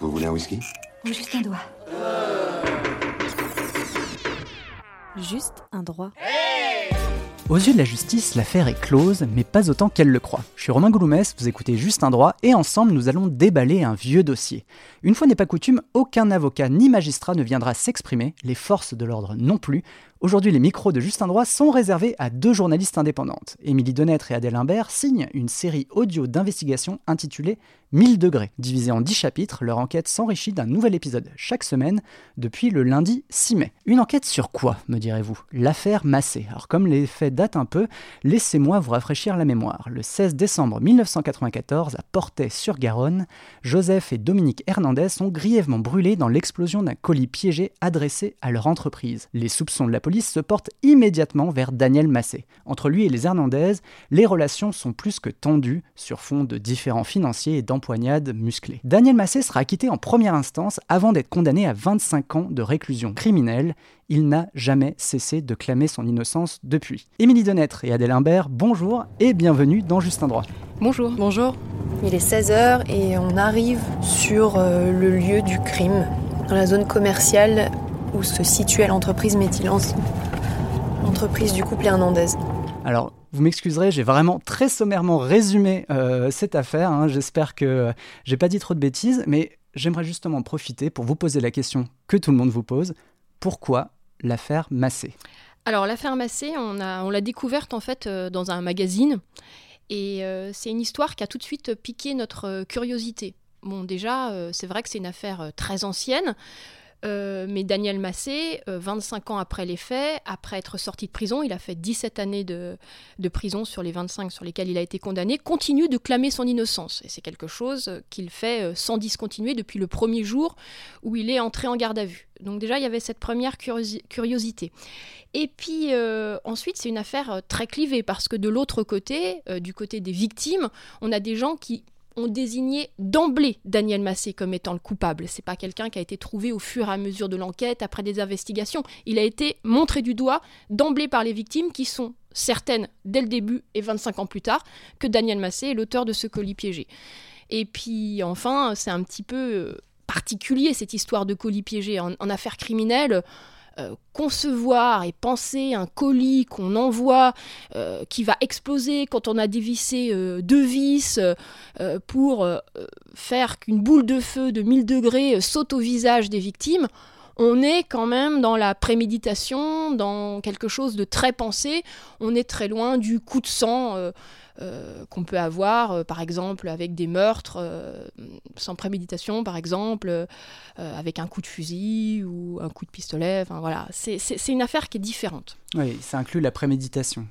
Vous voulez un whisky? Juste un doigt. Juste un droit. Aux yeux de la justice, l'affaire est close, mais pas autant qu'elle le croit. Je suis Romain Gouloumès, vous écoutez Juste un droit, et ensemble nous allons déballer un vieux dossier. Une fois n'est pas coutume, aucun avocat ni magistrat ne viendra s'exprimer, les forces de l'ordre non plus. Aujourd'hui, les micros de Juste un droit sont réservés à deux journalistes indépendantes. Émilie Denêtre et Adèle Imbert signent une série audio d'investigation intitulée 1000 degrés. Divisée en 10 chapitres, leur enquête s'enrichit d'un nouvel épisode chaque semaine depuis le lundi 6 mai. Une enquête sur quoi, me direz-vous? L'affaire Massé. Alors comme les faits datent un peu, laissez-moi vous rafraîchir la mémoire. Le 16 décembre 1994, à Portet-sur-Garonne, Joseph et Dominique Hernandez sont grièvement brûlés dans l'explosion d'un colis piégé adressé à leur entreprise. Les soupçons de la police se portent immédiatement vers Daniel Massé. Entre lui et les Hernandez, les relations sont plus que tendues sur fond de différents financiers et d'empoignades musclées. Daniel Massé sera acquitté en première instance avant d'être condamné à 25 ans de réclusion criminelle. Il n'a jamais cessé de clamer son innocence depuis. Émilie Denêtre et Adèle Imbert, bonjour et bienvenue dans Juste un droit. Bonjour. Bonjour. Il est 16h et on arrive sur euh, le lieu du crime, dans la zone commerciale où se situait l'entreprise Métilance, l'entreprise du couple Hernandez. Alors, vous m'excuserez, j'ai vraiment très sommairement résumé euh, cette affaire. hein. J'espère que j'ai pas dit trop de bêtises, mais j'aimerais justement profiter pour vous poser la question que tout le monde vous pose. Pourquoi l'affaire Massé? Alors l'affaire Massé, on a- on l'a découverte en fait euh, dans un magazine et euh, c'est une histoire qui a tout de suite piqué notre euh, curiosité. Bon déjà, euh, c'est vrai que c'est une affaire euh, très ancienne, euh, mais Daniel Massé, euh, 25 ans après les faits, après être sorti de prison, il a fait 17 années de, prison sur les 25 sur lesquelles il a été condamné, continue de clamer son innocence. Et c'est quelque chose qu'il fait euh, sans discontinuer depuis le premier jour où il est entré en garde à vue. Donc déjà, il y avait cette première curiosi- curiosité. Et puis euh, ensuite, c'est une affaire très clivée parce que de l'autre côté, du côté des victimes, on a des gens qui ont désigné d'emblée Daniel Massé comme étant le coupable. C'est pas quelqu'un qui a été trouvé au fur et à mesure de l'enquête, après des investigations. Il a été montré du doigt d'emblée par les victimes qui sont certaines dès le début et 25 ans plus tard que Daniel Massé est l'auteur de ce colis piégé. Et puis enfin, c'est un petit peu euh, particulier cette histoire de colis piégé en, en affaires criminelles. Euh, concevoir et penser un colis qu'on envoie euh, qui va exploser quand on a dévissé euh, deux vis pour faire qu'une boule de feu de 1000 degrés saute au visage des victimes, on est quand même dans la préméditation, dans quelque chose de très pensé. On est très loin du coup de sang qu'on peut avoir, euh, par exemple, avec des meurtres euh, sans préméditation, par exemple, euh, avec un coup de fusil ou un coup de pistolet. Enfin voilà, c'est une affaire qui est différente. Oui, ça inclut la préméditation.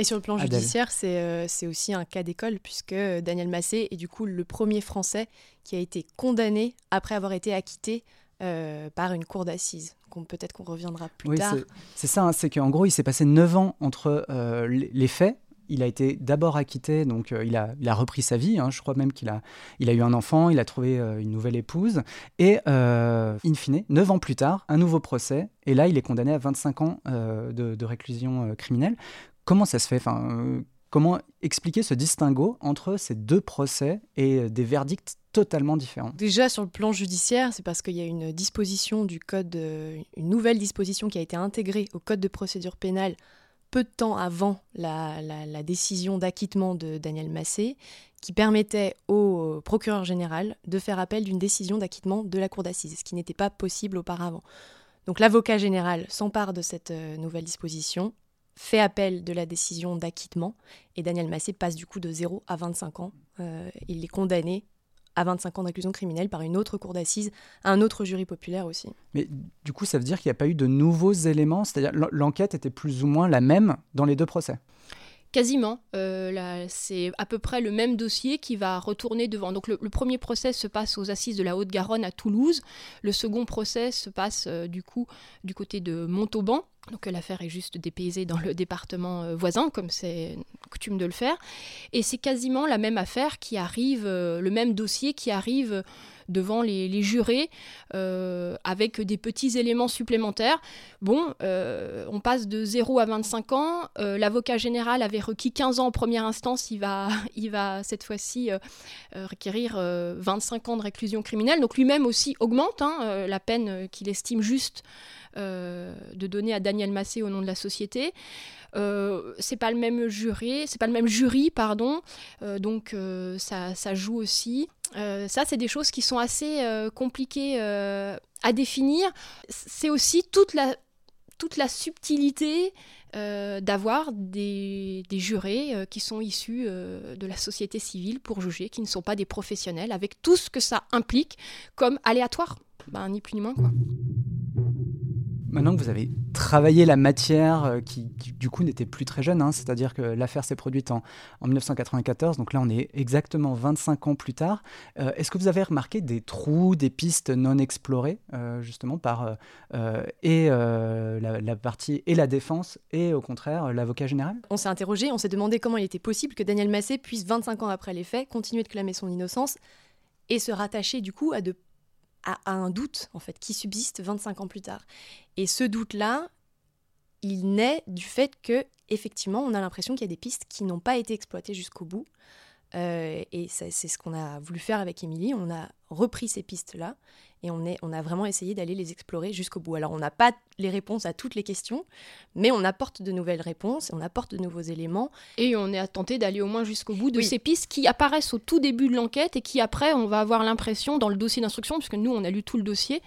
Et sur le plan Adèle. judiciaire, c'est euh, c'est aussi un cas d'école, puisque euh, Daniel Massé est du coup le premier Français qui a été condamné après avoir été acquitté euh, par une cour d'assises. qu'on- Peut-être qu'on reviendra plus Oui, tard. c'est- c'est ça, hein, c'est qu'en gros, il s'est passé 9 ans entre euh, les faits. Il a été d'abord acquitté, donc euh, il, a, repris sa vie. hein. je crois même qu'il a, eu un enfant, il a trouvé euh, une nouvelle épouse. Et euh, in fine, 9 ans plus tard, un nouveau procès. Et là, il est condamné à 25 ans de, de réclusion criminelle. Comment ça se fait? Enfin, Comment expliquer ce distinguo entre ces deux procès et des verdicts totalement différents? Déjà sur le plan judiciaire, c'est parce qu'il y a une disposition du code, une nouvelle disposition qui a été intégrée au code de procédure pénale peu de temps avant la, décision d'acquittement de Daniel Massé, qui permettait au procureur général de faire appel d'une décision d'acquittement de la cour d'assises, ce qui n'était pas possible auparavant. Donc l'avocat général s'empare de cette euh, nouvelle disposition, fait appel de la décision d'acquittement, et Daniel Massé passe du coup de 0 à 25 ans. Euh, il est condamné à 25 ans d'inclusion criminelle par une autre cour d'assises, un autre jury populaire aussi. Mais du coup, ça veut dire qu'il n'y a pas eu de nouveaux éléments? C'est-à-dire l'en- l'enquête était plus ou moins la même dans les deux procès? Quasiment. Euh, c'est à peu près le même dossier qui va retourner devant. Donc le, premier procès se passe aux assises de la Haute-Garonne à Toulouse. Le second procès se passe euh, du coup du côté de Montauban. Donc l'affaire est juste dépaysée dans le département euh, voisin, comme c'est coutume de le faire. Et c'est quasiment la même affaire qui arrive, le même dossier qui arrive devant les, jurés euh, avec des petits éléments supplémentaires. Bon, euh, on passe de 0 à 25 ans. Euh, l'avocat général avait requis 15 ans en première instance. Il va, il va cette fois-ci requérir 25 ans de réclusion criminelle. Donc lui-même aussi augmente hein, la peine qu'il estime juste de donner à Daniel Massé au nom de la société. Euh, c'est pas le même jury, c'est pas le même jury, pardon. donc ça, ça, joue aussi. Euh, ça, c'est des choses qui sont assez euh, compliquées euh, à définir. C'est aussi toute la, toute la subtilité d'avoir des, des, jurés qui sont issus de la société civile pour juger, qui ne sont pas des professionnels, avec tout ce que ça implique comme aléatoire. Ben, ni plus ni moins, quoi. Maintenant que vous avez travaillé la matière, euh, qui, du coup n'était plus très jeune, hein, c'est-à-dire que l'affaire s'est produite en, 1994, donc là on est exactement 25 ans plus tard, euh, est-ce que vous avez remarqué des trous, des pistes non explorées, euh, justement par et la, partie et la défense et au contraire l'avocat général? On s'est interrogé, on s'est demandé comment il était possible que Daniel Massé puisse 25 ans après les faits continuer de clamer son innocence et se rattacher du coup à de à, un doute en fait qui subsiste 25 ans plus tard. Et ce doute-là, il naît du fait que effectivement, on a l'impression qu'il y a des pistes qui n'ont pas été exploitées jusqu'au bout. Euh, et c'est ce qu'on a voulu faire avec Émilie. On a repris ces pistes-là et on, est, on a vraiment essayé d'aller les explorer jusqu'au bout. Alors on n'a pas les réponses à toutes les questions, mais on apporte de nouvelles réponses, on apporte de nouveaux éléments. Et on est tenté d'aller au moins jusqu'au bout de ces pistes qui apparaissent au tout début de l'enquête et qui après on va avoir l'impression dans le dossier d'instruction, puisque nous on a lu tout le dossier,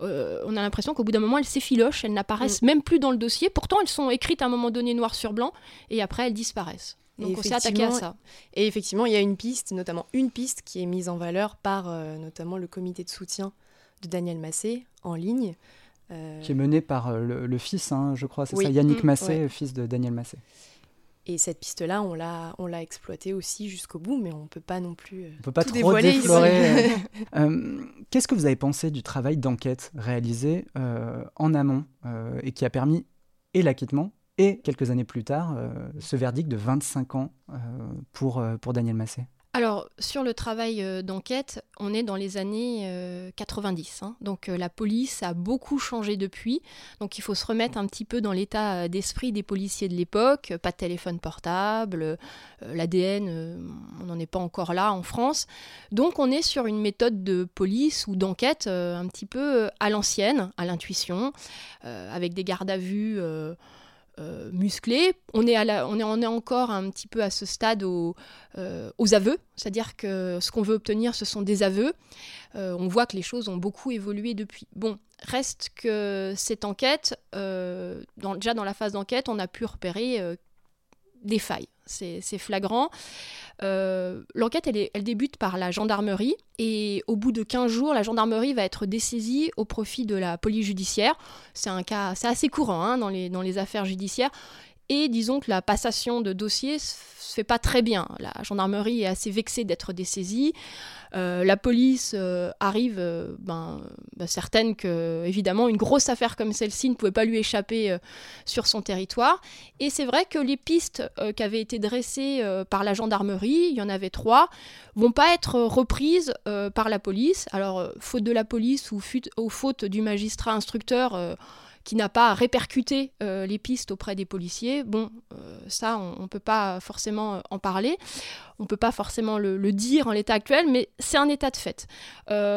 euh, on a l'impression qu'au bout d'un moment elles s'effilochent, elles n'apparaissent mm. même plus dans le dossier, pourtant elles sont écrites à un moment donné noir sur blanc et après elles disparaissent. Donc on s'est attaqué à ça. Et effectivement, il y a une piste, notamment une piste qui est mise en valeur par euh, notamment le comité de soutien de Daniel Massé en ligne. Euh, qui est mené par euh, le, fils, hein, je crois, c'est ça, Yannick mm, Massé, fils de Daniel Massé. Et cette piste-là, on l'a, on l'a exploitée aussi jusqu'au bout, mais on ne peut pas non plus. on peut pas trop dévoiler déflorer. qu'est-ce que vous avez pensé du travail d'enquête réalisé en amont et qui a permis et l'acquittement et quelques années plus tard, ce verdict de 25 ans pour, pour Daniel Massé? Alors, sur le travail euh, d'enquête, on est dans les années 90. Euh, hein. Donc, euh, la police a beaucoup changé depuis. Donc, il faut se remettre un petit peu dans l'état d'esprit des policiers de l'époque. Pas de téléphone portable, l'ADN, on n'en est pas encore là en France. Donc, on est sur une méthode de police ou d'enquête un petit peu à l'ancienne, à l'intuition, avec des gardes à vue euh, musclé. On est, encore un petit peu à ce stade euh, aux aveux, c'est-à-dire que ce qu'on veut obtenir, ce sont des aveux. Euh, on voit que les choses ont beaucoup évolué depuis. Bon, reste que cette enquête, déjà dans la phase d'enquête, on a pu repérer des failles. C'est flagrant. Euh, l'enquête, elle, débute par la gendarmerie et au bout de 15 jours, la gendarmerie va être dessaisie au profit de la police judiciaire. C'est assez courant hein, dans les affaires judiciaires. Et disons que la passation de dossiers se fait pas très bien. La gendarmerie est assez vexée d'être dessaisie. Euh, la police euh, arrive, euh, ben, ben, certaine que, évidemment, une grosse affaire comme celle-ci ne pouvait pas lui échapper sur son territoire. Et c'est vrai que les pistes qui avaient été dressées par la gendarmerie, il y en avait trois, vont pas être reprises par la police. Alors, faute de la police ou, ou faute du magistrat instructeur, qui n'a pas répercuté euh, les pistes auprès des policiers. Bon, euh, ça, on ne peut pas forcément euh, en parler, on ne peut pas forcément le, dire en l'état actuel, mais c'est un état de fait.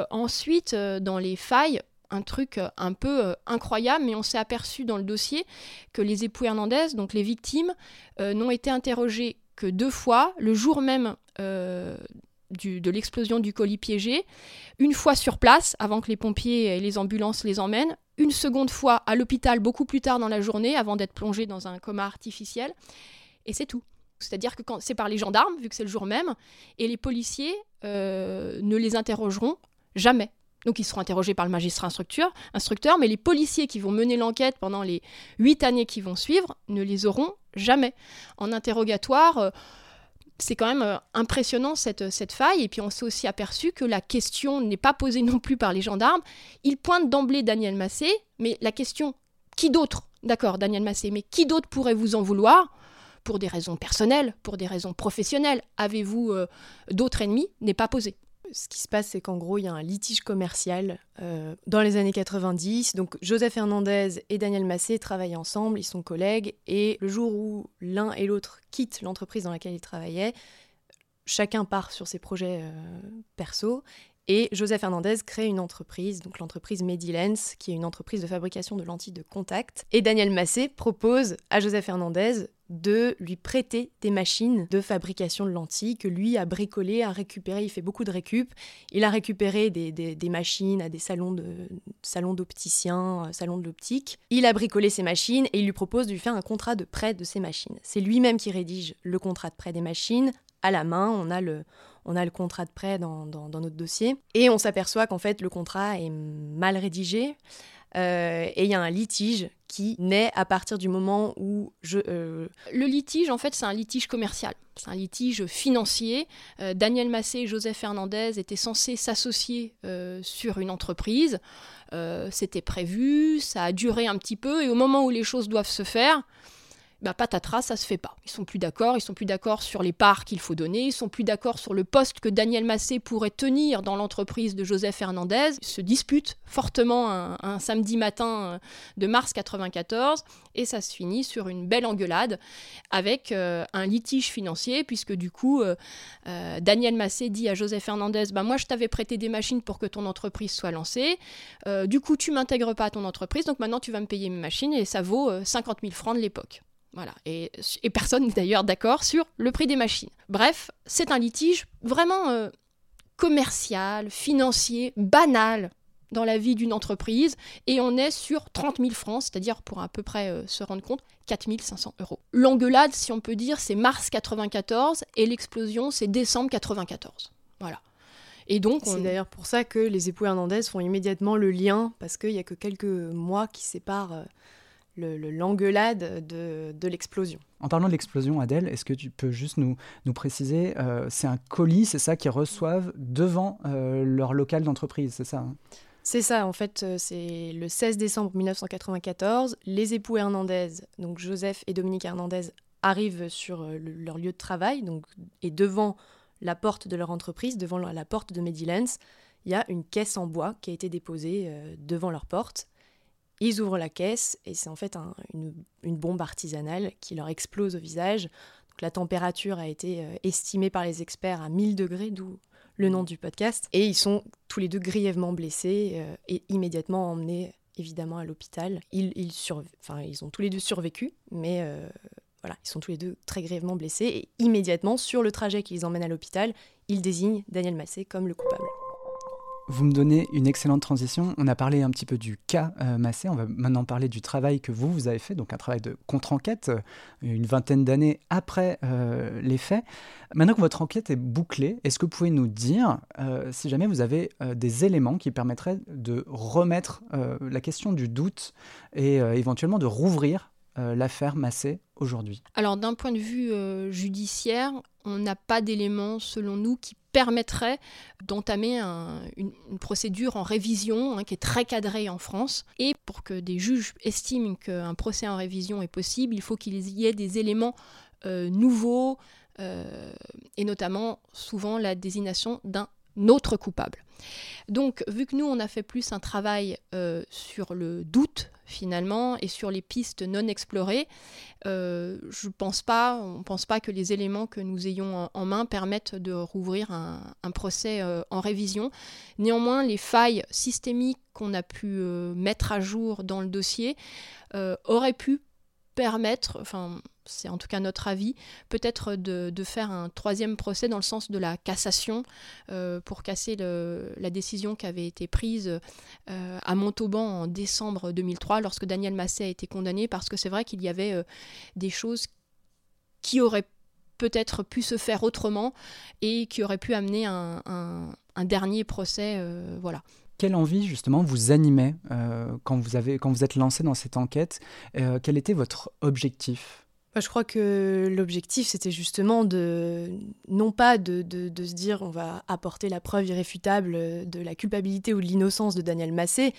ensuite, dans les failles, un truc un peu incroyable, mais on s'est aperçu dans le dossier que les époux Hernandez, donc les victimes, n'ont été interrogés que deux fois, le jour même de l'explosion du colis piégé, une fois sur place, avant que les pompiers et les ambulances les emmènent, une seconde fois à l'hôpital beaucoup plus tard dans la journée, avant d'être plongé dans un coma artificiel, et c'est tout. C'est-à-dire que c'est par les gendarmes, vu que c'est le jour même, et les policiers euh, ne les interrogeront jamais. Donc ils seront interrogés par le magistrat instructeur, instructeur mais les policiers qui vont mener l'enquête pendant les huit années qui vont suivre ne les auront jamais. En interrogatoire, euh, c'est quand même euh, impressionnant cette, cette faille. Et puis on s'est aussi aperçu que la question n'est pas posée non plus par les gendarmes. Ils pointent d'emblée Daniel Massé, mais la question qui d'autre? D'accord, Daniel Massé, mais qui d'autre pourrait vous en vouloir? Pour des raisons personnelles, pour des raisons professionnelles, avez-vous euh, d'autres ennemis? N'est pas posée ce qui se passe, c'est qu'en gros, il y a un litige commercial euh, dans les années 90. Donc, Joseph Hernandez et Daniel Massé travaillent ensemble, ils sont collègues, et le jour où l'un et l'autre quittent l'entreprise dans laquelle ils travaillaient, chacun part sur ses projets euh, perso, et Joseph Hernandez crée une entreprise, l'entreprise Medilens, qui est une entreprise de fabrication de lentilles de contact. Et Daniel Massé propose à Joseph Hernandez de lui prêter des machines de fabrication de lentilles que lui a bricolé, a récupéré. Il fait beaucoup de récup. Il a récupéré des, machines à des salons de salons d'opticiens, euh, salons de l'optique. Il a bricolé ces machines et il lui propose de lui faire un contrat de prêt de ces machines. C'est lui-même qui rédige le contrat de prêt des machines à la main. On a le, on a le contrat de prêt dans, notre dossier. Et on s'aperçoit qu'en fait, le contrat est mal rédigé. Euh, et il y a un litige qui naît à partir du moment où je... Euh, le litige, en fait, c'est un litige commercial. C'est un litige financier. Euh, Daniel Massé et Joseph Fernandez étaient censés s'associer sur une entreprise. C'était prévu, ça a duré un petit peu, et au moment où les choses doivent se faire, bah patatras, ça se fait pas. Ils sont plus d'accord, ils sont plus d'accord sur les parts qu'il faut donner, ils sont plus d'accord sur le poste que Daniel Massé pourrait tenir dans l'entreprise de Joseph Fernandez. Ils se disputent fortement un, samedi matin euh, de mars 94 et ça se finit sur une belle engueulade avec euh, un litige financier puisque du coup euh, Daniel Massé dit à Joseph Fernandez bah moi je t'avais prêté des machines pour que ton entreprise soit lancée, du coup tu m'intègres pas à ton entreprise donc maintenant tu vas me payer mes machines et ça vaut 50 000 francs de l'époque. Voilà. Et, personne n'est d'ailleurs d'accord sur le prix des machines. Bref, c'est un litige vraiment euh, commercial, financier, banal dans la vie d'une entreprise. Et on est sur 30 000 francs, c'est-à-dire pour à peu près euh, se rendre compte, 4 500 euros. L'engueulade, si on peut dire, c'est mars 94 et l'explosion, c'est décembre 94. Voilà. Et donc, c'est d'ailleurs pour ça que les époux Hernandez font immédiatement le lien, parce qu'il n'y a que quelques mois qui séparent euh, l'engueulade de, de l'explosion. En parlant de l'explosion, Adèle, est-ce que tu peux juste nous, nous préciser, euh, c'est un colis, c'est ça qu'ils reçoivent devant euh, leur local d'entreprise, c'est ça hein? C'est ça, en fait, euh, c'est le 16 décembre 1994, les époux Hernandez, donc Joseph et Dominique Hernandez, arrivent sur leur lieu de travail, donc, et devant la porte de leur entreprise, devant la porte de Medilens, il y a une caisse en bois qui a été déposée devant leur porte ils ouvrent la caisse et c'est en fait une, bombe artisanale qui leur explose au visage. Donc, la température a été euh, estimée par les experts à 1000 degrés, d'où le nom du podcast. Et ils sont tous les deux grièvement blessés euh, et immédiatement emmenés évidemment à l'hôpital. Ils, ils, enfin, ils ont tous les deux survécu, mais euh, voilà, ils sont tous les deux très grièvement blessés. Et immédiatement, sur le trajet qui les emmène à l'hôpital, ils désignent Daniel Massé comme le coupable. Vous me donnez une excellente transition. On a parlé un petit peu du cas euh, Massé. On va maintenant parler du travail que vous, vous avez fait, donc un travail de contre-enquête, euh, une vingtaine d'années après euh, les faits. Maintenant que votre enquête est bouclée, est-ce que vous pouvez nous dire si jamais vous avez des éléments qui permettraient de remettre la question du doute et éventuellement de rouvrir l'affaire Massé aujourd'hui? Alors d'un point de vue judiciaire, on n'a pas d'éléments selon nous qui permettrait d'entamer une, procédure en révision hein, qui est très cadrée en France. Et pour que des juges estiment qu'un procès en révision est possible, il faut qu'il y ait des éléments euh, nouveaux, euh, et notamment souvent la désignation d'un autre coupable. Donc, vu que nous, on a fait plus un travail euh, sur le doute, finalement, et sur les pistes non explorées, euh, je on ne pense pas que les éléments que nous ayons en, main permettent de rouvrir un, procès euh, en révision. Néanmoins, les failles systémiques qu'on a pu mettre à jour dans le dossier auraient pu permettre, enfin c'est en tout cas notre avis, peut-être de, faire un troisième procès dans le sens de la cassation euh, pour casser la décision qui avait été prise euh, à Montauban en décembre 2003 lorsque Daniel Massé a été condamné parce que c'est vrai qu'il y avait euh, des choses qui auraient peut-être pu se faire autrement et qui auraient pu amener un, un dernier procès. voilà quelle envie justement vous animait quand, vous avez, quand vous êtes lancé dans cette enquête Quel était votre objectif? Bah, je crois que l'objectif, c'était justement de, non pas de, de, se dire on va apporter la preuve irréfutable de la culpabilité ou de l'innocence de Daniel Massé,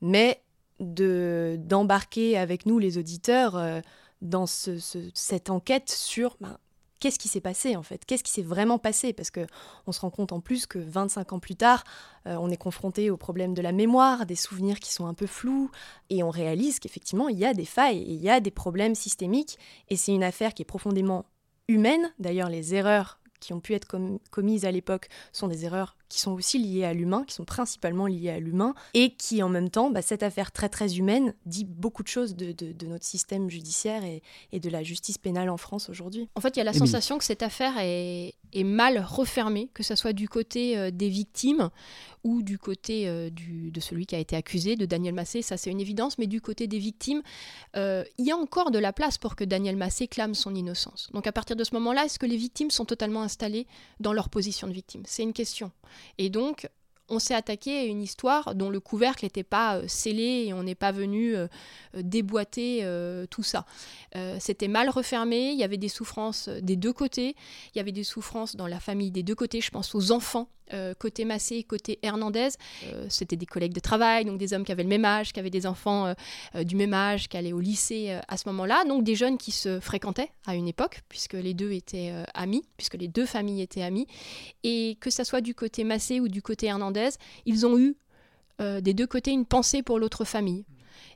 mais de d'embarquer avec nous les auditeurs euh, dans ce, cette enquête sur ben, qu'est-ce qui s'est passé en fait? Qu'est-ce qui s'est vraiment passé? Parce que on se rend compte en plus que 25 ans plus tard, euh, on est confronté au problème de la mémoire, des souvenirs qui sont un peu flous, et on réalise qu'effectivement il y a des failles, il y a des problèmes systémiques, et c'est une affaire qui est profondément humaine. D'ailleurs, les erreurs qui ont pu être commises à l'époque sont des erreurs qui sont aussi liées à l'humain, qui sont principalement liées à l'humain, et qui en même temps, bah, cette affaire très très humaine dit beaucoup de choses de, notre système judiciaire et, de la justice pénale en France aujourd'hui. En fait, il y a la sensation que cette affaire est, mal refermée, que ce soit du côté euh, des victimes ou du côté euh, de celui qui a été accusé, de Daniel Massé, ça c'est une évidence, mais du côté des victimes, euh, il y a encore de la place pour que Daniel Massé clame son innocence. Donc à partir de ce moment-là, est-ce que les victimes sont totalement installées dans leur position de victime C'est une question. Et donc, on s'est attaqué à une histoire dont le couvercle n'était pas euh, scellé et on n'est pas venu euh, euh, déboîter tout ça. C'était mal refermé, il y avait des souffrances des deux côtés, il y avait des souffrances dans la famille des deux côtés, je pense aux enfants côté Massé, côté Hernandez. C'était des collègues de travail, donc des hommes qui avaient le même âge, qui avaient des enfants du même âge, qui allaient au lycée à ce moment-là. Donc des jeunes qui se fréquentaient à une époque, puisque les deux étaient amis, puisque les deux familles étaient amies. Et que ça soit du côté Massé ou du côté Hernandez, ils ont eu des deux côtés une pensée pour l'autre famille.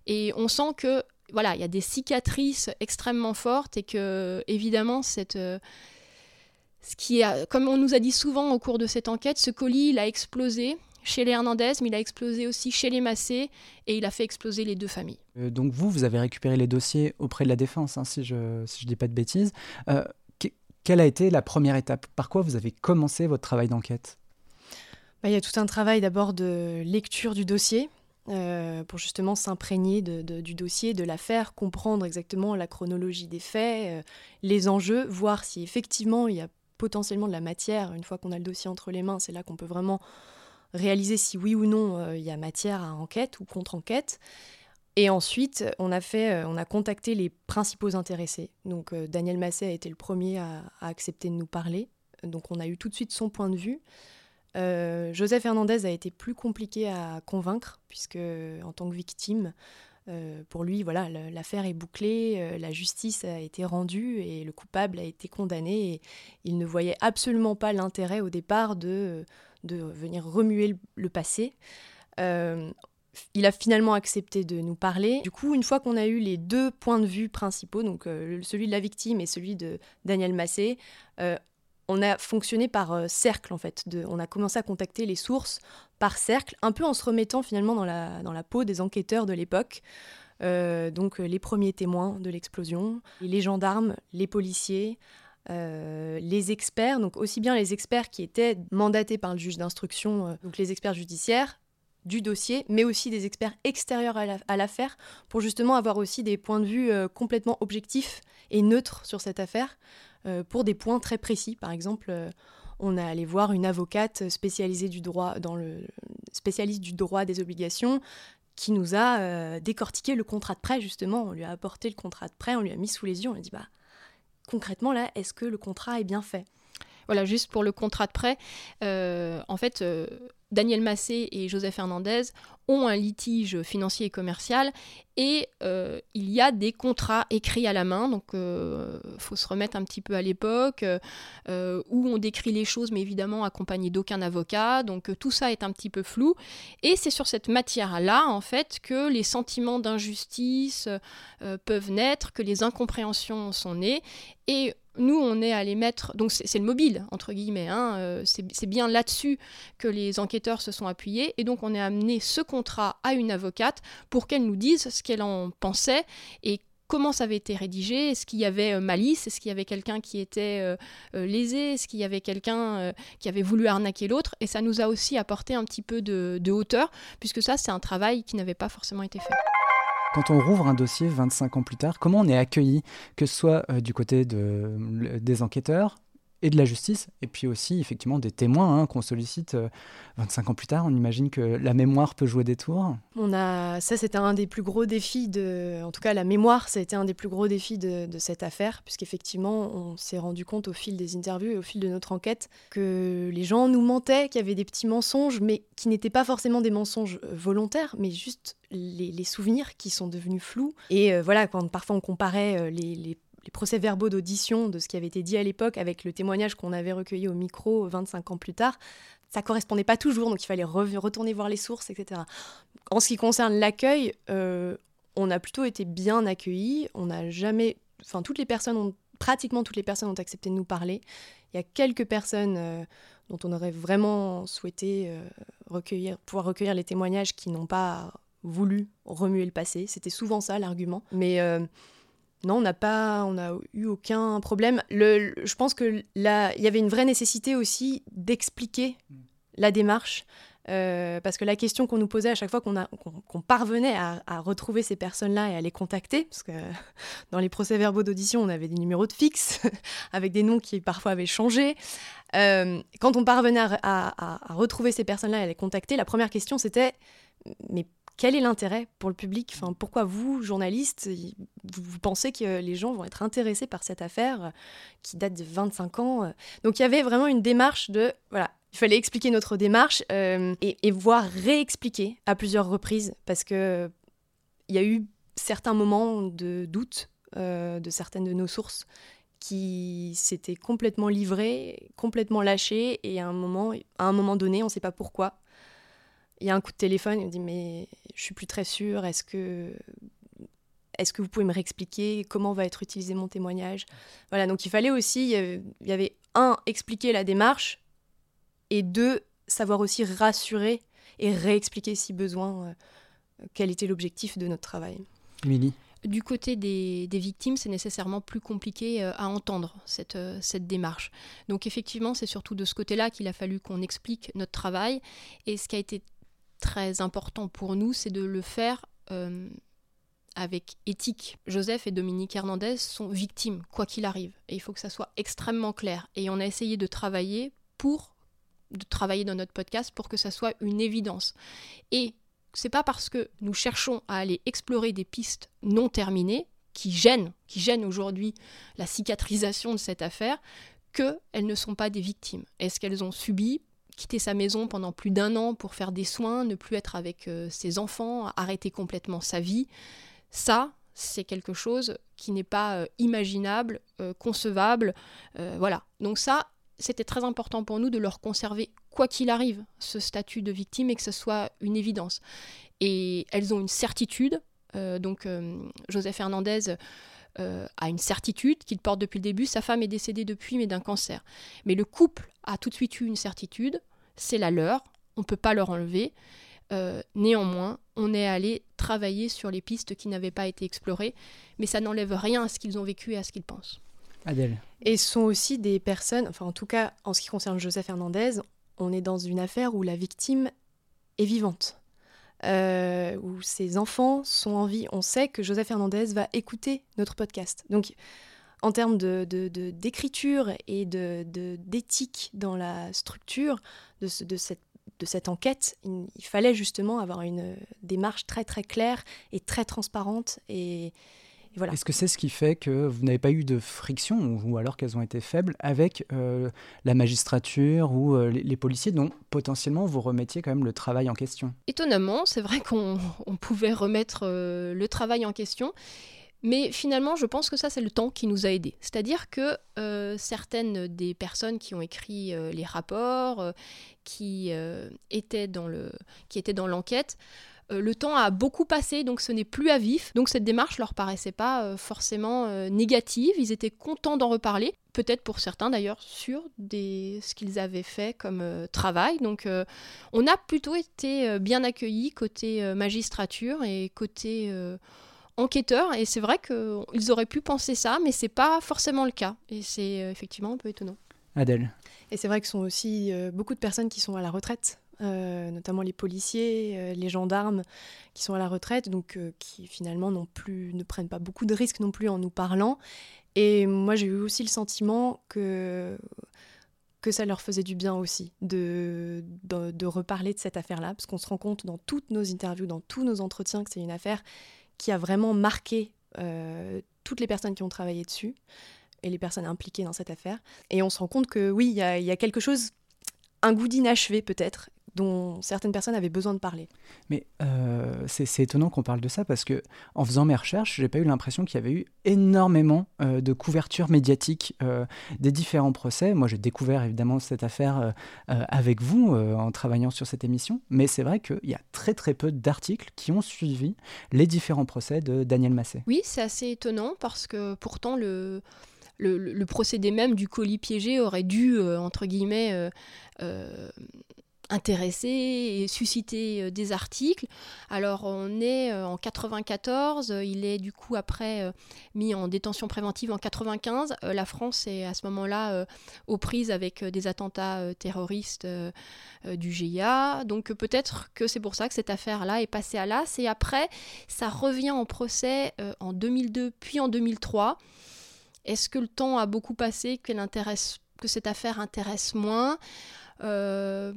Et on sent que voilà, il y a des cicatrices extrêmement fortes et que évidemment cette ce qui comme on nous a dit souvent au cours de cette enquête, ce colis, il a explosé chez les Hernandez, mais il a explosé aussi chez les Massé, et il a fait exploser les deux familles. Euh, donc vous, vous avez récupéré les dossiers auprès de la défense, hein, si je ne si je dis pas de bêtises. Euh, quelle a été la première étape? Par quoi vous avez commencé votre travail d'enquête? Bah, Il y a tout un travail d'abord de lecture du dossier, euh, pour justement s'imprégner du dossier, de l'affaire, comprendre exactement la chronologie des faits, les enjeux, voir si effectivement il y a potentiellement de la matière. Une fois qu'on a le dossier entre les mains, c'est là qu'on peut vraiment réaliser si oui ou non euh, il y a matière à enquête ou contre-enquête. Et ensuite, on a, fait, euh, on a contacté les principaux intéressés. Donc euh, Daniel Massé a été le premier à, accepter de nous parler. Donc on a eu tout de suite son point de vue. Joseph Hernandez a été plus compliqué à convaincre, puisque en tant que victime, euh, pour lui, voilà, l'affaire est bouclée, euh, la justice a été rendue et le coupable a été condamné. Et il ne voyait absolument pas l'intérêt au départ de, de venir remuer le, passé. Euh, il a finalement accepté de nous parler. Du coup, une fois qu'on a eu les deux points de vue principaux, donc celui de la victime et celui de Daniel Massé, on a fonctionné par euh, cercle en fait. on a commencé à contacter les sources par cercle, un peu en se remettant finalement dans la, peau des enquêteurs de l'époque. Euh, donc euh, les premiers témoins de l'explosion, les gendarmes, les policiers, les experts, donc aussi bien les experts qui étaient mandatés par le juge d'instruction, donc les experts judiciaires du dossier, mais aussi des experts extérieurs à l'affaire, pour justement avoir aussi des points de vue complètement objectifs et neutres sur cette affaire. Euh, pour des points très précis. Par exemple, euh, on a allé voir une avocate spécialisée du droit, spécialiste du droit des obligations, qui nous a euh, décortiqué le contrat de prêt justement. On lui a apporté le contrat de prêt, on lui a mis sous les yeux, on lui a dit bah concrètement là, est-ce que le contrat est bien fait? Voilà, juste pour le contrat de prêt, en fait, Daniel Massé et Joseph Hernandez ont un litige financier et commercial et euh, il y a des contrats écrits à la main, donc il euh, faut se remettre un petit peu à l'époque, euh, où on décrit les choses, mais évidemment accompagné d'aucun avocat, donc tout ça est un petit peu flou. Et c'est sur cette matière-là, en fait, que les sentiments d'injustice peuvent naître, que les incompréhensions sont nées, et nous, on est allé mettre, donc c'est le mobile, entre guillemets, hein, euh, c'est bien là-dessus que les enquêteurs se sont appuyés, et donc on a amené ce contrat à une avocate pour qu'elle nous dise ce qu'elle en pensait et comment ça avait été rédigé, est-ce qu'il y avait euh, malice, est-ce qu'il y avait quelqu'un qui était euh, lésé, est-ce qu'il y avait quelqu'un qui avait voulu arnaquer l'autre, et ça nous a aussi apporté un petit peu de hauteur, puisque ça c'est un travail qui n'avait pas forcément été fait. Quand on rouvre un dossier 25 ans plus tard, comment on est accueilli, que ce soit euh, du côté de, des enquêteurs et de la justice, et puis aussi effectivement des témoins hein, qu'on sollicite 25 ans plus tard. On imagine que la mémoire peut jouer des tours. On a, ça c'était un des plus gros défis de, en tout cas la mémoire, ça a été un des plus gros défis de, cette affaire, puisqu'effectivement on s'est rendu compte au fil des interviews et au fil de notre enquête que les gens nous mentaient, qu'il y avait des petits mensonges, mais qui n'étaient pas forcément des mensonges volontaires, mais juste les, souvenirs qui sont devenus flous. Et euh, voilà, quand parfois on comparait euh, les, procès-verbaux d'audition de ce qui avait été dit à l'époque avec le témoignage qu'on avait recueilli au micro 25 ans plus tard, ça correspondait pas toujours, donc il fallait retourner voir les sources, etc. En ce qui concerne l'accueil, euh, on a plutôt été bien accueillis. On n'a jamais, enfin toutes les personnes ont, pratiquement toutes les personnes ont accepté de nous parler. Il y a quelques personnes dont on aurait vraiment souhaité recueillir, pouvoir recueillir les témoignages qui n'ont pas voulu remuer le passé. C'était souvent ça l'argument. Mais euh, non, on n'a pas, on a eu aucun problème. Le, je pense que là, il y avait une vraie nécessité aussi d'expliquer la démarche. Euh, parce que la question qu'on nous posait à chaque fois qu'on parvenait à, retrouver ces personnes-là et à les contacter, parce que dans les procès-verbaux d'audition, on avait des numéros de fixe, avec des noms qui parfois avaient changé. Euh, quand on parvenait à, à retrouver ces personnes-là et à les contacter, la première question c'était mais quel est l'intérêt pour le public? Enfin, Pourquoi vous, journalistes, vous, pensez que les gens vont être intéressés par cette affaire euh, qui date de 25 ans euh? Donc il y avait vraiment une démarche de... Voilà, il fallait expliquer notre démarche euh, et, et, voire réexpliquer à plusieurs reprises parce que il y a eu certains moments de doute de certaines de nos sources qui s'étaient complètement livrées, complètement lâchées et à un moment, à un moment donné, on ne sait pas pourquoi, il y a un coup de téléphone, il me dit mais je suis plus très sûre, est-ce que est-ce que vous pouvez me réexpliquer comment va être utilisé mon témoignage? Voilà, donc il fallait aussi, il y avait un, expliquer la démarche, et deux, savoir aussi rassurer et réexpliquer si besoin euh, quel était l'objectif de notre travail. Émilie? Du côté des, victimes, c'est nécessairement plus compliqué euh, à entendre cette, euh, cette démarche. Donc effectivement, c'est surtout de ce côté-là qu'il a fallu qu'on explique notre travail. Et ce qui a été très important pour nous, c'est de le faire euh, avec éthique. Joseph et Dominique Hernandez sont victimes, quoi qu'il arrive. Et il faut que ça soit extrêmement clair. Et on a essayé de travailler pour de travailler dans notre podcast pour que ça soit une évidence. Et c'est pas parce que nous cherchons à aller explorer des pistes non terminées qui gênent, qui gênent aujourd'hui la cicatrisation de cette affaire, qu'elles ne sont pas des victimes. Est-ce qu'elles ont subi quitter sa maison pendant plus d'un an pour faire des soins, ne plus être avec euh, ses enfants, arrêter complètement sa vie. Ça, c'est quelque chose qui n'est pas euh, imaginable, euh, concevable. voilà. Donc ça, c'était très important pour nous de leur conserver, quoi qu'il arrive, ce statut de victime et que ce soit une évidence. Et elles ont une certitude. donc Joseph Hernandez a une certitude qu'il porte depuis le début. Sa femme est décédée depuis, mais d'un cancer. Mais le couple a tout de suite eu une certitude c'est la leur, on ne peut pas leur enlever. Euh, néanmoins, on est allé travailler sur les pistes qui n'avaient pas été explorées, mais ça n'enlève rien à ce qu'ils ont vécu et à ce qu'ils pensent. Adèle. Et ce sont aussi des personnes, enfin en tout cas en ce qui concerne Joseph Hernandez, on est dans une affaire où la victime est vivante. Euh, où ses enfants sont en vie. On sait que Joseph Hernandez va écouter notre podcast. Donc en termes d'écriture de, de, et d'éthique dans la structure de, de, cette, de cette enquête, il, fallait justement avoir une démarche très très claire et très transparente. Et, voilà. Est-ce que c'est ce qui fait que vous n'avez pas eu de friction, ou, alors qu'elles ont été faibles, avec euh, la magistrature ou euh, les, policiers dont potentiellement vous remettiez quand même le travail en question? Étonnamment, c'est vrai qu'on pouvait remettre euh, le travail en question. Mais finalement, je pense que ça, c'est le temps qui nous a aidés. C'est-à-dire que euh, certaines des personnes qui ont écrit euh, les rapports, euh, qui, étaient dans l'enquête, le temps a beaucoup passé, donc ce n'est plus à vif. Donc cette démarche leur paraissait pas forcément négative. Ils étaient contents d'en reparler. Peut-être pour certains d'ailleurs sur des, ce qu'ils avaient fait comme travail. Donc on a plutôt été bien accueillis côté magistrature et côté enquêteurs et c'est vrai qu'ils auraient pu penser ça, mais c'est pas forcément le cas et c'est euh, effectivement un peu étonnant. Adèle. Et c'est vrai que ce sont aussi euh, beaucoup de personnes qui sont à la retraite, euh, notamment les policiers, les gendarmes qui sont à la retraite, donc qui finalement non plus ne prennent pas beaucoup de risques non plus en nous parlant. Et moi, j'ai eu aussi le sentiment que, que ça leur faisait du bien aussi de, de, reparler de cette affaire-là, parce qu'on se rend compte dans toutes nos interviews, dans tous nos entretiens, que c'est une affaire qui a vraiment marqué euh, toutes les personnes qui ont travaillé dessus et les personnes impliquées dans cette affaire. Et on se rend compte que oui, il y, y a, quelque chose, un goût d'inachevé peut-être, dont certaines personnes avaient besoin de parler. Mais euh, c'est étonnant qu'on parle de ça parce que en faisant mes recherches, j'ai pas eu l'impression qu'il y avait eu énormément euh, de couverture médiatique euh, des différents procès. Moi, j'ai découvert évidemment cette affaire avec vous en travaillant sur cette émission, mais c'est vrai qu'il y a très très peu d'articles qui ont suivi les différents procès de Daniel Massé. Oui, c'est assez étonnant parce que pourtant le le, procédé même du colis piégé aurait dû, entre guillemets, intéresser et susciter euh, des articles. Alors on est euh, en 94, il est du coup après euh, mis en détention préventive en 95. La France est à ce moment-là aux prises avec des attentats terroristes du GIA. Donc peut-être que c'est pour ça que cette affaire-là est passée à l'as. Et après, ça revient en procès en 2002 puis en 2003. Est-ce que le temps a beaucoup passé, que cette affaire intéresse moins? Euh,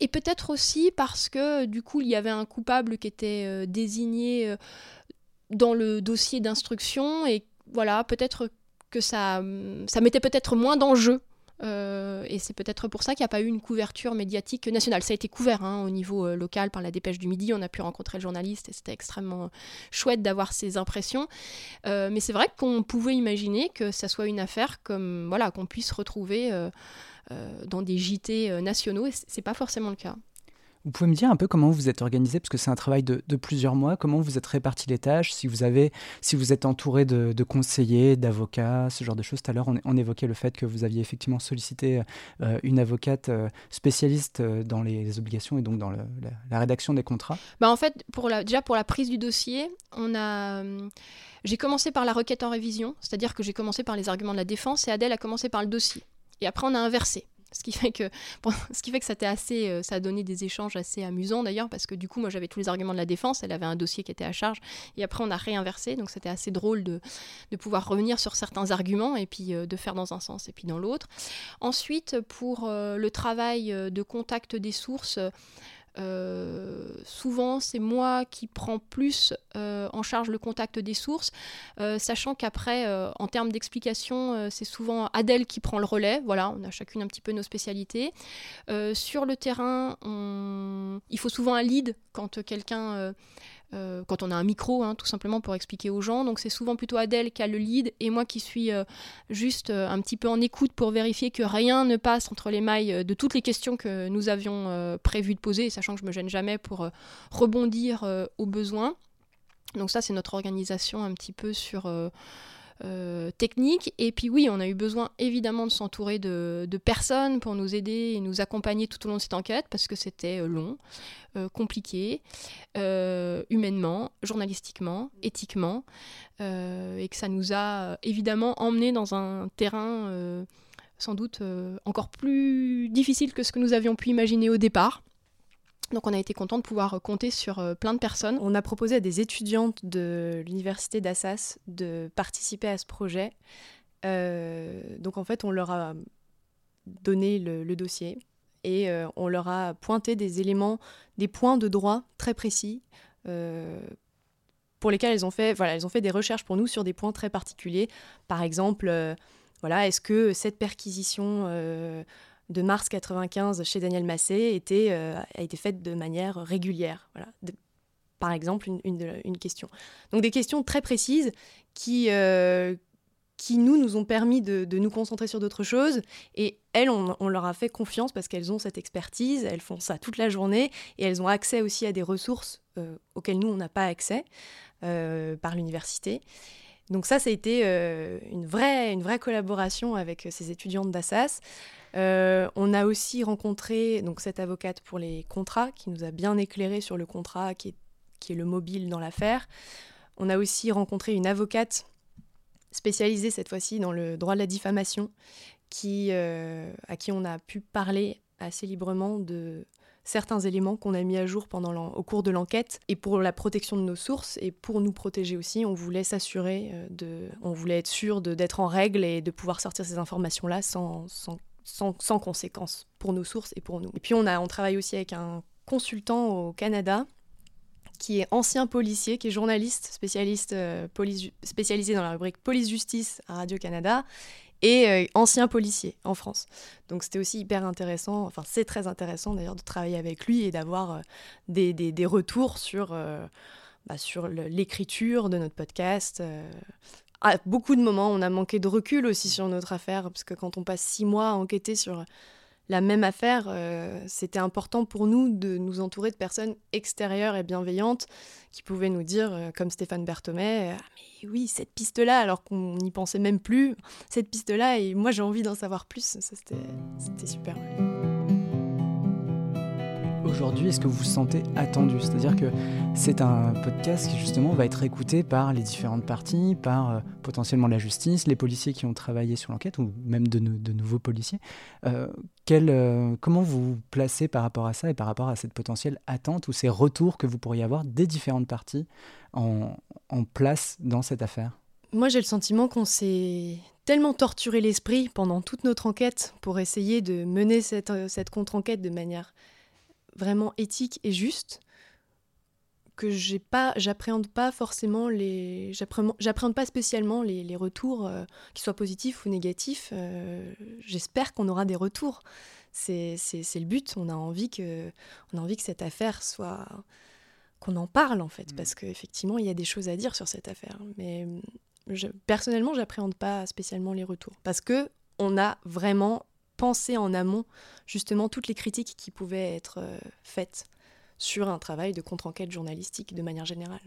et peut-être aussi parce que du coup, il y avait un coupable qui était euh, désigné euh, dans le dossier d'instruction et voilà, peut-être que ça, ça mettait peut-être moins d'enjeux. Et c'est peut-être pour ça qu'il n'y a pas eu une couverture médiatique nationale. Ça a été couvert hein, au niveau local par la dépêche du midi. On a pu rencontrer le journaliste et c'était extrêmement chouette d'avoir ces impressions. mais c'est vrai qu'on pouvait imaginer que ça soit une affaire comme voilà qu'on puisse retrouver euh, dans des JT euh, nationaux, et c'est pas forcément le cas. Vous pouvez me dire un peu comment vous êtes organisé, parce que c'est un travail de, plusieurs mois, comment vous êtes réparti les tâches, si vous, avez, si vous êtes entouré de, conseillers, d'avocats, ce genre de choses. Tout à l'heure, on, évoquait le fait que vous aviez effectivement sollicité euh, une avocate spécialiste dans les, obligations et donc dans la, rédaction des contrats. Bah en fait, déjà pour la prise du dossier. J'ai commencé par la requête en révision, c'est-à-dire que j'ai commencé par les arguments de la défense et Adèle a commencé par le dossier. Et après, on a inversé. Ce qui fait que, ce qui fait que ça, assez, euh, ça a donné des échanges assez amusants d'ailleurs, parce que du coup, moi j'avais tous les arguments de la défense, elle avait un dossier qui était à charge, et après on a réinversé, donc c'était assez drôle de, de, pouvoir revenir sur certains arguments et puis euh, de faire dans un sens et puis dans l'autre. Ensuite, pour euh, le travail de contact des sources, souvent, c'est moi qui prends plus euh, en charge le contact des sources, euh, sachant qu'après, en termes d'explication, c'est souvent Adèle qui prend le relais. Voilà, on a chacune un petit peu nos spécialités. sur le terrain, il faut souvent un lead quand quelqu'un euh, quand on a un micro, hein, tout simplement pour expliquer aux gens. Donc c'est souvent plutôt Adèle qui a le lead et moi qui suis euh, juste euh, un petit peu en écoute pour vérifier que rien ne passe entre les mailles de toutes les questions que nous avions prévu de poser, sachant que je me gêne jamais pour rebondir aux besoins. Donc ça c'est notre organisation un petit peu sur euh, technique. Et puis oui, on a eu besoin évidemment de s'entourer de, personnes pour nous aider et nous accompagner tout au long de cette enquête parce que c'était euh, long, euh, compliqué, humainement, journalistiquement, éthiquement, et que ça nous a évidemment emmenés dans un terrain sans doute encore plus difficile que ce que nous avions pu imaginer au départ. Donc on a été content de pouvoir compter sur euh, plein de personnes. On a proposé à des étudiantes de l'université d'Assas de participer à ce projet. Euh, donc en fait on leur a donné le, dossier et euh, on leur a pointé des éléments, des points de droit très précis pour lesquels elles ont fait, voilà, elles ont fait des recherches pour nous sur des points très particuliers. Par exemple, voilà, est-ce que cette perquisition de mars 95 chez Daniel Massé euh, a été faite de manière régulière. Voilà. par exemple, une, question. Donc des questions très précises qui, euh, qui nous, nous ont permis de, nous concentrer sur d'autres choses. Et elles, on, leur a fait confiance parce qu'elles ont cette expertise, elles font ça toute la journée et elles ont accès aussi à des ressources euh, auxquelles nous, on n'a pas accès par l'université. Donc ça, ça a été une, vraie, une vraie collaboration avec ces étudiantes d'Assas. Euh, on a aussi rencontré donc cette avocate pour les contrats qui nous a bien éclairé sur le contrat qui est, qui est le mobile dans l'affaire. On a aussi rencontré une avocate spécialisée cette fois-ci dans le droit de la diffamation qui, euh, à qui on a pu parler assez librement de certains éléments qu'on a mis à jour pendant au cours de l'enquête et pour la protection de nos sources et pour nous protéger aussi, on voulait s'assurer de, on voulait être sûr d'être en règle et de pouvoir sortir ces informations-là sans, sans, sans, sans conséquences pour nos sources et pour nous. Et puis on a, on travaille aussi avec un consultant au Canada qui est ancien policier, qui est journaliste, spécialiste, euh, police, spécialisé dans la rubrique police-justice à Radio-Canada, et euh, ancien policier en France. Donc c'était aussi hyper intéressant, enfin c'est très intéressant d'ailleurs de travailler avec lui et d'avoir euh, des, des, retours sur, bah, sur l'écriture de notre podcast. À beaucoup de moments, on a manqué de recul aussi sur notre affaire, parce que quand on passe six mois à enquêter sur la même affaire, euh, c'était important pour nous de nous entourer de personnes extérieures et bienveillantes qui pouvaient nous dire, euh, comme Stéphane Berthomé, ah, mais oui, cette piste-là, alors qu'on n'y pensait même plus, cette piste-là, et moi j'ai envie d'en savoir plus, c'était super aujourd'hui, est-ce que vous vous sentez attendu? C'est-à-dire que c'est un podcast qui justement va être écouté par les différentes parties, par euh, potentiellement la justice, les policiers qui ont travaillé sur l'enquête, ou même de, nouveaux policiers. Euh, euh, comment vous vous placez par rapport à ça et par rapport à cette potentielle attente ou ces retours que vous pourriez avoir des différentes parties en, place dans cette affaire? Moi, j'ai le sentiment qu'on s'est tellement torturé l'esprit pendant toute notre enquête pour essayer de mener cette contre-enquête de manière vraiment éthique et juste que j'ai pas j'appréhende pas forcément les j'appréhende pas spécialement les, les retours euh, qui soient positifs ou négatifs euh, j'espère qu'on aura des retours. C'est le but. On a envie que on a envie que cette affaire soit qu'on en parle en fait mmh. parce qu'effectivement il y a des choses à dire sur cette affaire. Mais je, personnellement j'appréhende pas spécialement les retours. Parce que on a vraiment penser en amont justement toutes les critiques qui pouvaient être euh, faites sur un travail de contre-enquête journalistique de manière générale.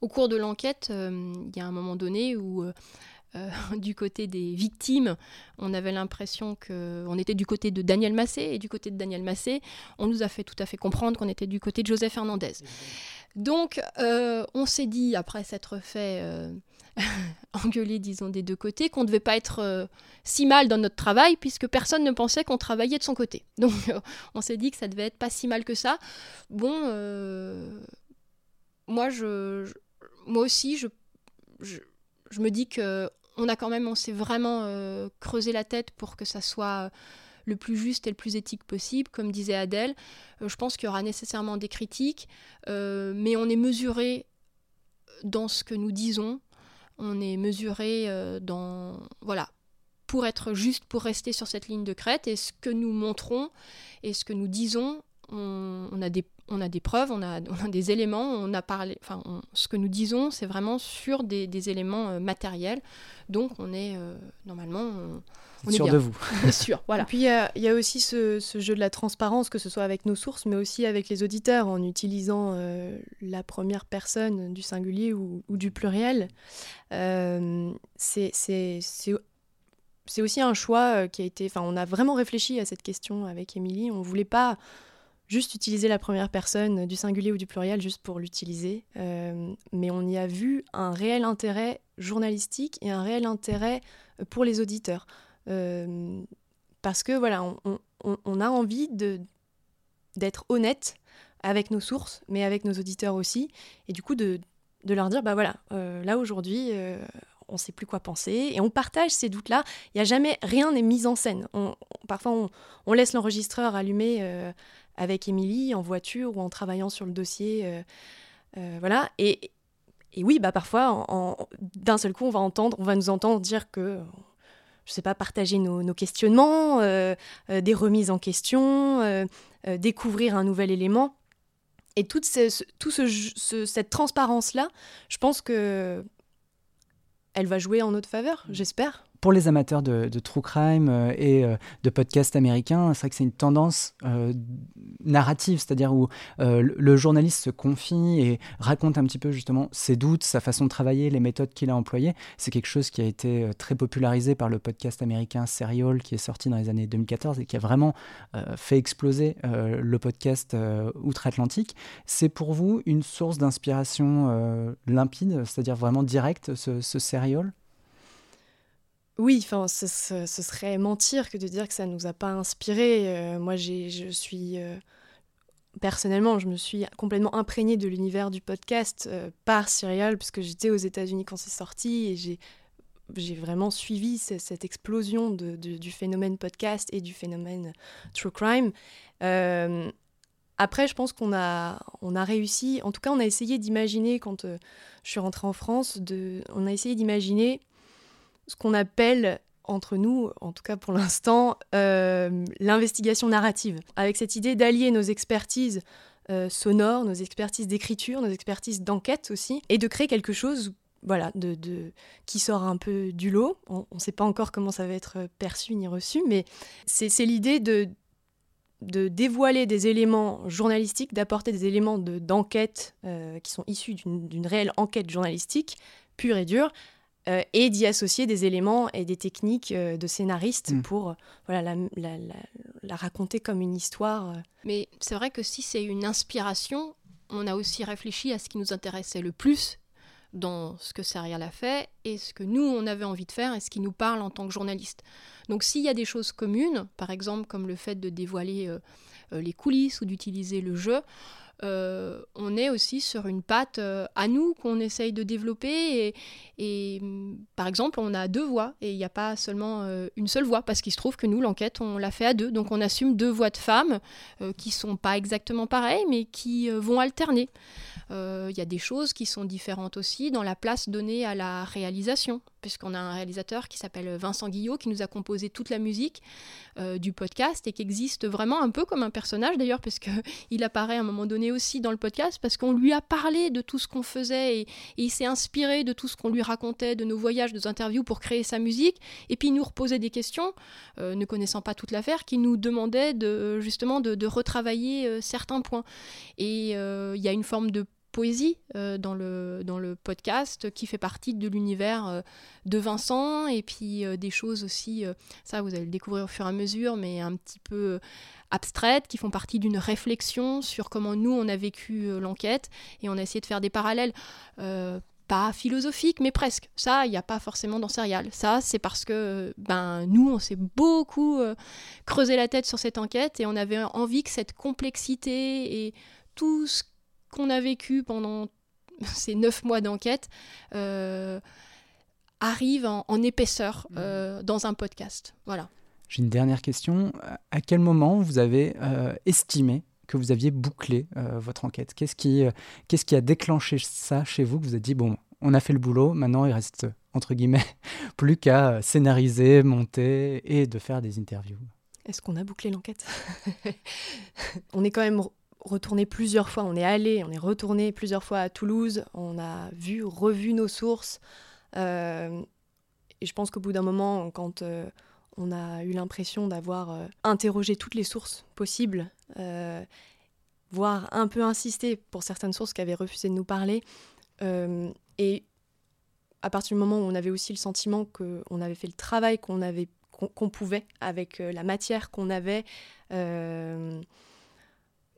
Au cours de l'enquête, euh, il y a un moment donné où euh, du côté des victimes, on avait l'impression qu'on était du côté de Daniel Massé, et du côté de Daniel Massé, on nous a fait tout à fait comprendre qu'on était du côté de Joseph Hernandez. Donc, on s'est dit, après s'être fait engueuler, disons, des deux côtés, qu'on ne devait pas être euh, si mal dans notre travail, puisque personne ne pensait qu'on travaillait de son côté. Donc euh, on s'est dit que ça devait être pas si mal que ça. Bon, euh, moi, moi aussi, je, me dis que on a quand même, on s'est vraiment creusé la tête pour que ça soit le plus juste et le plus éthique possible, comme disait Adèle. je pense qu'il y aura nécessairement des critiques, mais on est mesuré dans ce que nous disons on est mesuré euh, dans voilà pour être juste, pour rester sur cette ligne de crête. Et ce que nous montrons et ce que nous disons, on, a, des, on a des preuves, on a, on a, des éléments, on a parlé, enfin, ce que nous disons, c'est vraiment sur des, éléments euh, matériels. Donc, on est euh, normalement, on sûr de vous. Bien sûr, voilà. Et puis il y, a aussi ce, jeu de la transparence, que ce soit avec nos sources, mais aussi avec les auditeurs, en utilisant euh, la première personne du singulier ou, du pluriel. Euh, c'est aussi un choix qui a été... Enfin, on a vraiment réfléchi à cette question avec Émilie. On ne voulait pas juste utiliser la première personne du singulier ou du pluriel juste pour l'utiliser, mais on y a vu un réel intérêt journalistique et un réel intérêt pour les auditeurs. Euh, parce que voilà, on, a envie d'être honnête avec nos sources, mais avec nos auditeurs aussi, et du coup de, leur dire, bah voilà, euh, là aujourd'hui, euh, on ne sait plus quoi penser, et on partage ces doutes-là. Il n'y a jamais, rien n'est mis en scène. parfois, on, laisse l'enregistreur allumé avec Émilie en voiture ou en travaillant sur le dossier, voilà, et, et oui, bah parfois, d'un seul coup, on va entendre, on va nous entendre dire que je sais pas, partager nos, questionnements, euh, euh, des remises en question, euh, découvrir un nouvel élément. Et toute tout ce, cette transparence-là, je pense que elle va jouer en notre faveur, mmh. j'espère pour les amateurs de, true crime euh, et euh, de podcasts américains, c'est vrai que c'est une tendance euh, narrative, c'est-à-dire où le journaliste se confie et raconte un petit peu justement ses doutes, sa façon de travailler, les méthodes qu'il a employées. C'est quelque chose qui a été très popularisé par le podcast américain Serial qui est sorti dans les années 2014 et qui a vraiment fait exploser le podcast outre-Atlantique. C'est pour vous une source d'inspiration limpide, c'est-à-dire vraiment directe, ce, ce Serial? Oui, enfin, ce, serait mentir que de dire que ça ne nous a pas inspiré. Euh, moi, je suis, euh, personnellement, je me suis complètement imprégnée de l'univers du podcast par Serial, puisque j'étais aux États-Unis quand c'est sorti et j'ai vraiment suivi cette explosion du phénomène podcast et du phénomène true crime. Euh, après, je pense qu'on a, réussi, en tout cas, on a essayé d'imaginer, quand euh, je suis rentrée en France, on a essayé d'imaginer ce qu'on appelle entre nous, en tout cas pour l'instant, euh, l'investigation narrative, avec cette idée d'allier nos expertises sonores, nos expertises d'écriture, nos expertises d'enquête aussi, et de créer quelque chose voilà, de, qui sort un peu du lot. On ne sait pas encore comment ça va être perçu ni reçu, mais c'est l'idée de, de dévoiler des éléments journalistiques, d'apporter des éléments d'enquête euh, qui sont issus d'une réelle enquête journalistique, pure et dure, euh, et d'y associer des éléments et des techniques euh, de scénaristes mm. pour voilà, la, la, raconter comme une histoire. Mais c'est vrai que si c'est une inspiration, on a aussi réfléchi à ce qui nous intéressait le plus dans ce que Serial a fait et ce que nous, on avait envie de faire et ce qui nous parle en tant que journaliste. Donc s'il y a des choses communes, par exemple comme le fait de dévoiler euh, euh, les coulisses ou d'utiliser le jeu, euh, on est aussi sur une patte à nous qu'on essaye de développer. Et, mm, par exemple, on a deux voix et il n'y a pas seulement une seule voix parce qu'il se trouve que nous, l'enquête, on l'a fait à deux. Donc on assume deux voix de femmes qui sont pas exactement pareilles mais qui vont alterner. Euh, il y a des choses qui sont différentes aussi dans la place donnée à la réalisation, puisqu'on a un réalisateur qui s'appelle Vincent Guillot, qui nous a composé toute la musique euh, du podcast et qui existe vraiment un peu comme un personnage d'ailleurs, parce apparaît à un moment donné aussi dans le podcast, parce qu'on lui a parlé de tout ce qu'on faisait et, il s'est inspiré de tout ce qu'on lui racontait, de nos voyages, de nos interviews pour créer sa musique, et puis il nous reposait des questions, euh, ne connaissant pas toute l'affaire, qui nous demandait de, justement de, de retravailler certains points. Et il y a une forme de poésie euh, dans, le, dans le podcast qui fait partie de l'univers euh, de Vincent et puis euh, des choses aussi, ça vous allez le découvrir au fur et à mesure, mais un petit peu abstraites qui font partie d'une réflexion sur comment nous on a vécu l'enquête et on a essayé de faire des parallèles. pas philosophiques, mais presque. Ça, il n'y a pas forcément dans Serial. Ça, c'est parce que ben, nous, on s'est beaucoup creusé la tête sur cette enquête et on avait envie que cette complexité et tout ce qu'on a vécu pendant ces neuf mois d'enquête euh, arrive en, épaisseur mmh. euh, dans un podcast. Voilà. J'ai une dernière question. À quel moment vous avez euh, estimé que vous aviez bouclé votre enquête? Qu'est-ce qui, qu'est-ce qui a déclenché ça chez vous que vous avez dit, bon, on a fait le boulot, maintenant il reste, entre guillemets, plus qu'à scénariser, monter et de faire des interviews? Est-ce qu'on a bouclé l'enquête? On est quand même retourné plusieurs fois. On est allé, on est retourné plusieurs fois à Toulouse. On a vu, revu nos sources. Euh, et je pense qu'au bout d'un moment, quand euh, on a eu l'impression d'avoir euh, interrogé toutes les sources possibles, voire un peu insisté pour certaines sources qui avaient refusé de nous parler, et à partir du moment où on avait aussi le sentiment qu'on avait fait le travail qu'on avait qu'on pouvait avec la matière qu'on avait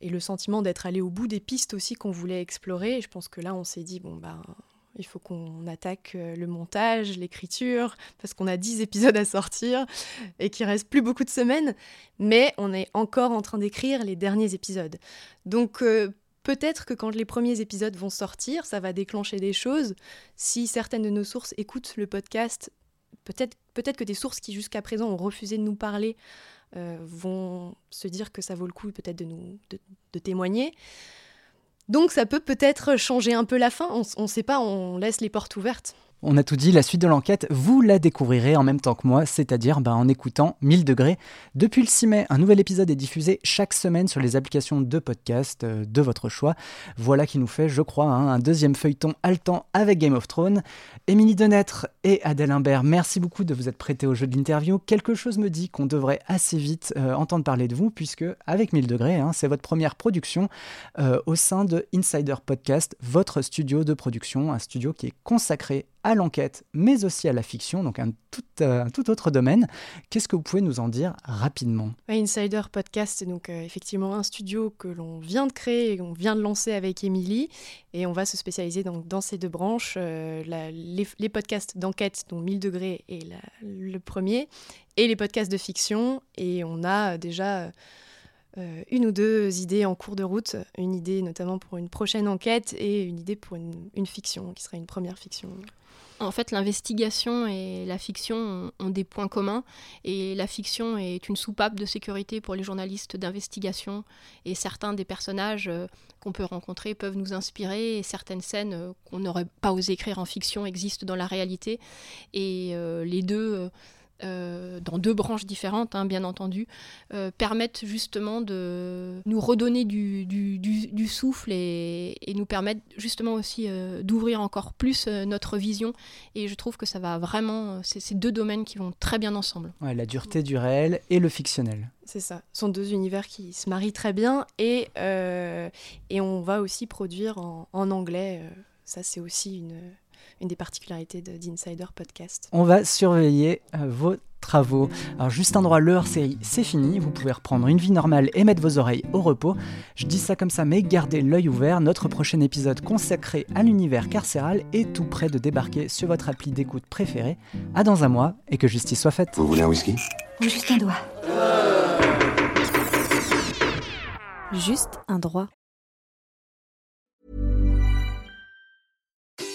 et le sentiment d'être allé au bout des pistes aussi qu'on voulait explorer. Je pense que là, on s'est dit, bon, ben, il faut qu'on attaque euh, le montage, l'écriture, parce qu'on a 10 épisodes à sortir et qu'il reste plus beaucoup de semaines. Mais on est encore en train d'écrire les derniers épisodes. Donc, euh, peut-être que quand les premiers épisodes vont sortir, ça va déclencher des choses. Si certaines de nos sources écoutent le podcast, peut-être peut que des sources qui jusqu'à présent ont refusé de nous parler euh, vont se dire que ça vaut le coup peut-être de nous de, témoigner. Donc ça peut peut-être changer un peu la fin, on ne sait pas, on laisse les portes ouvertes. On a tout dit, la suite de l'enquête, vous la découvrirez en même temps que moi, c'est-à-dire ben, en écoutant 1000 degrés. Depuis le 6 mai, un nouvel épisode est diffusé chaque semaine sur les applications de podcast euh, de votre choix. Voilà qui nous fait, je crois, hein, un deuxième feuilleton haletant avec Game of Thrones. Émilie Denêtre et Adèle Imbert, merci beaucoup de vous être prêtés au jeu de l'interview. Quelque chose me dit qu'on devrait assez vite euh, entendre parler de vous, puisque avec 1000 degrés, hein, c'est votre première production euh, au sein de Insider Podcast, votre studio de production, un studio qui est consacré à l'enquête, mais aussi à la fiction, donc un tout, euh, autre domaine. Qu'est-ce que vous pouvez nous en dire rapidement? Insider Podcast, c'est donc euh, effectivement un studio que l'on vient de créer, on vient de lancer avec Émilie, et on va se spécialiser dans ces deux branches, euh, les, podcasts d'enquête, dont 1000 degrés est le premier, et les podcasts de fiction, et on a déjà une ou deux idées en cours de route, une idée notamment pour une prochaine enquête et une idée pour une fiction qui sera une première fiction. En fait, l'investigation et la fiction ont, des points communs. Et la fiction est une soupape de sécurité pour les journalistes d'investigation. Et certains des personnages euh, qu'on peut rencontrer peuvent nous inspirer. Et certaines scènes euh, qu'on n'aurait pas osé écrire en fiction existent dans la réalité. Et euh, les deux euh, dans deux branches différentes, hein, bien entendu, euh, permettent justement de nous redonner du, du, souffle et, nous permettent justement aussi euh, d'ouvrir encore plus notre vision. Et je trouve que ça va vraiment, c'est ces deux domaines qui vont très bien ensemble. Ouais, la dureté du réel et le fictionnel. C'est ça, ce sont deux univers qui se marient très bien et, et on va aussi produire en, en anglais. ça, c'est aussi une une des particularités d'Insider Podcast. On va surveiller euh, vos travaux. Alors juste un droit, leur série, c'est fini. Vous pouvez reprendre une vie normale et mettre vos oreilles au repos. Je dis ça comme ça, mais gardez l'œil ouvert. Notre prochain épisode consacré à l'univers carcéral est tout près de débarquer sur votre appli d'écoute préférée. À dans un mois et que justice soit faite. Vous voulez un whisky? Juste un doigt. Juste un droit.